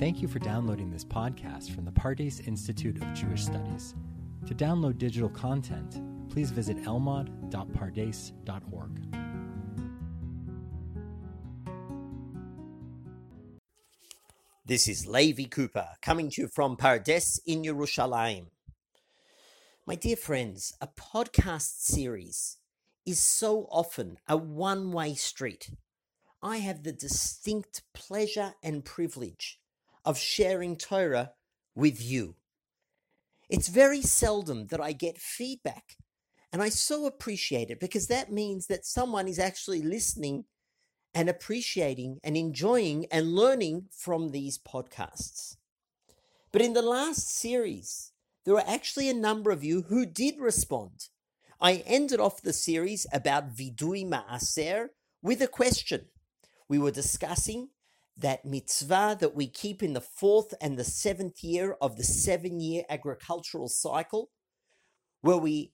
Thank you for downloading this podcast from the Pardes Institute of Jewish Studies. To download digital content, please visit elmad.pardes.org. This is Levi Cooper coming to you from Pardes in Yerushalayim. My dear friends, a podcast series is so often a one way street. I have the distinct pleasure and privilege of sharing Torah with you. It's very seldom that I get feedback, and I so appreciate it because that means that someone is actually listening and appreciating and enjoying and learning from these podcasts. But in the last series, there were actually a number of you who did respond. I ended off the series about Vidui Ma'aser with a question. We were discussing that mitzvah that we keep in the fourth and the seventh year of the seven year agricultural cycle, where we,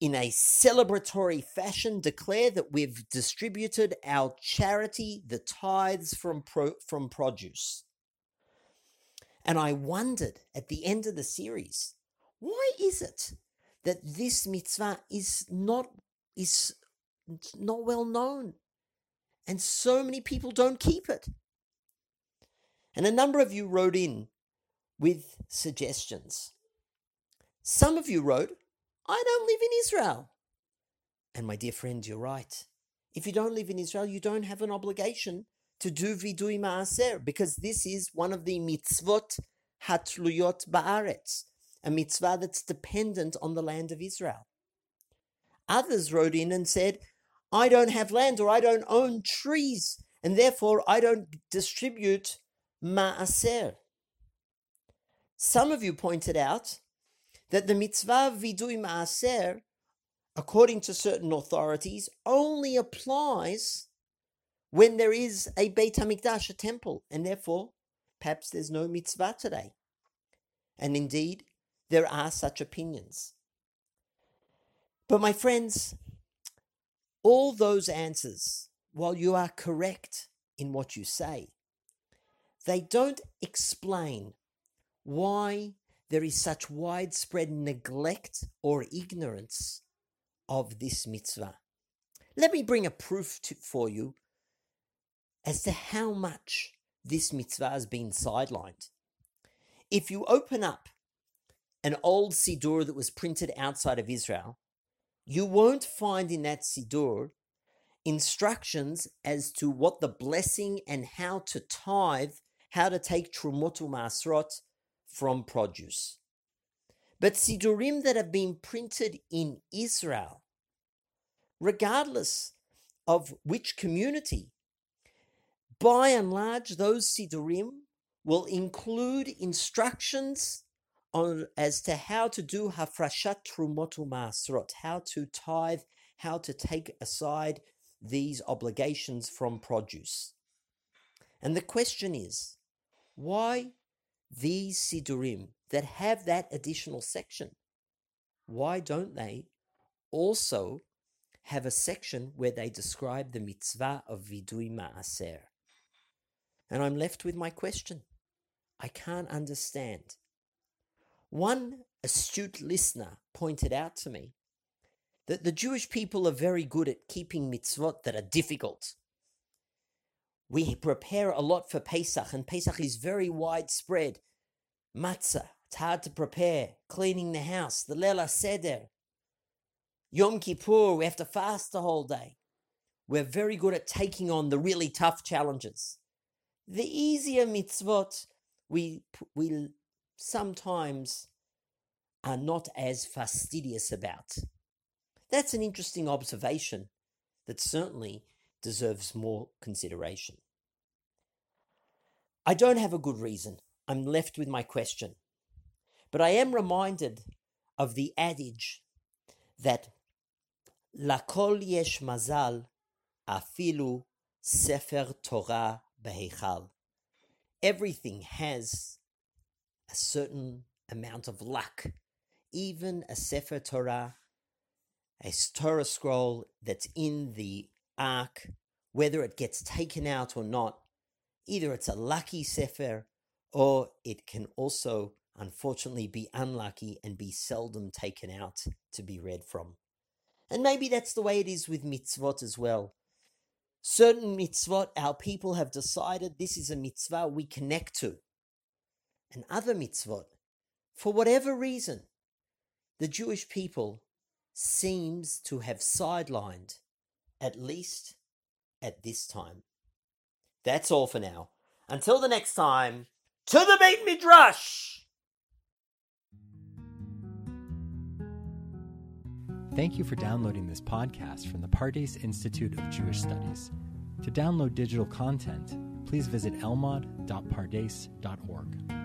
in a celebratory fashion, declare that we've distributed our charity, the tithes from, pro- from produce. And I wondered at the end of the series, why is it that this mitzvah is not is not well known and so many people don't keep it and a number of you wrote in with suggestions. Some of you wrote i don't live in israel. And my dear friend you're right. If you don't live in israel you don't have an obligation to do vidui maaser because this is one of the mitzvot hatluyot ba'aretz a mitzvah that's dependent on the land of Israel. Others wrote in and said, I don't have land or I don't own trees, and therefore I don't distribute ma'aser. Some of you pointed out that the mitzvah vidui ma'aser, according to certain authorities, only applies when there is a Beit HaMikdash, a temple, and therefore perhaps there's no mitzvah today. And indeed, there are such opinions. But my friends, all those answers, while you are correct in what you say, they don't explain why there is such widespread neglect or ignorance of this mitzvah. Let me bring a proof to, for you as to how much this mitzvah has been sidelined. If you open up an old Siddur that was printed outside of Israel, you won't find in that Siddur instructions as to what the blessing and how to tithe, how to take Trumotu Masrot from produce. But sidurim that have been printed in Israel, regardless of which community, by and large, those sidurim will include instructions on as to how to do hafrashat trumotu masrot, how to tithe, how to take aside these obligations from produce. And the question is, why these sidurim that have that additional section, why don't they also have a section where they describe the mitzvah of vidui ma'aser? And I'm left with my question. I can't understand one astute listener pointed out to me that the Jewish people are very good at keeping mitzvot that are difficult. We prepare a lot for Pesach, and Pesach is very widespread. Matzah, it's hard to prepare. Cleaning the house, the Lela Seder. Yom Kippur, we have to fast the whole day. We're very good at taking on the really tough challenges. The easier mitzvot, we, we sometimes are not as fastidious about. That's an interesting observation that certainly deserves more consideration. I don't have a good reason. I'm left with my question. But I am reminded of the adage that Lakol yesh mazal afilu sefer Torah behechal. Everything has a certain amount of luck. Even a Sefer Torah, a Torah scroll that's in the ark, whether it gets taken out or not, either it's a lucky Sefer or it can also, unfortunately, be unlucky and be seldom taken out to be read from. And maybe that's the way it is with mitzvot as well. Certain mitzvot, our people have decided this is a mitzvah we connect to. And other mitzvot, for whatever reason, the Jewish people seems to have sidelined, at least at this time. That's all for now. Until the next time, to the Beit Midrash! Thank you for downloading this podcast from the Pardes Institute of Jewish Studies. To download digital content, please visit elmad.pardes.org.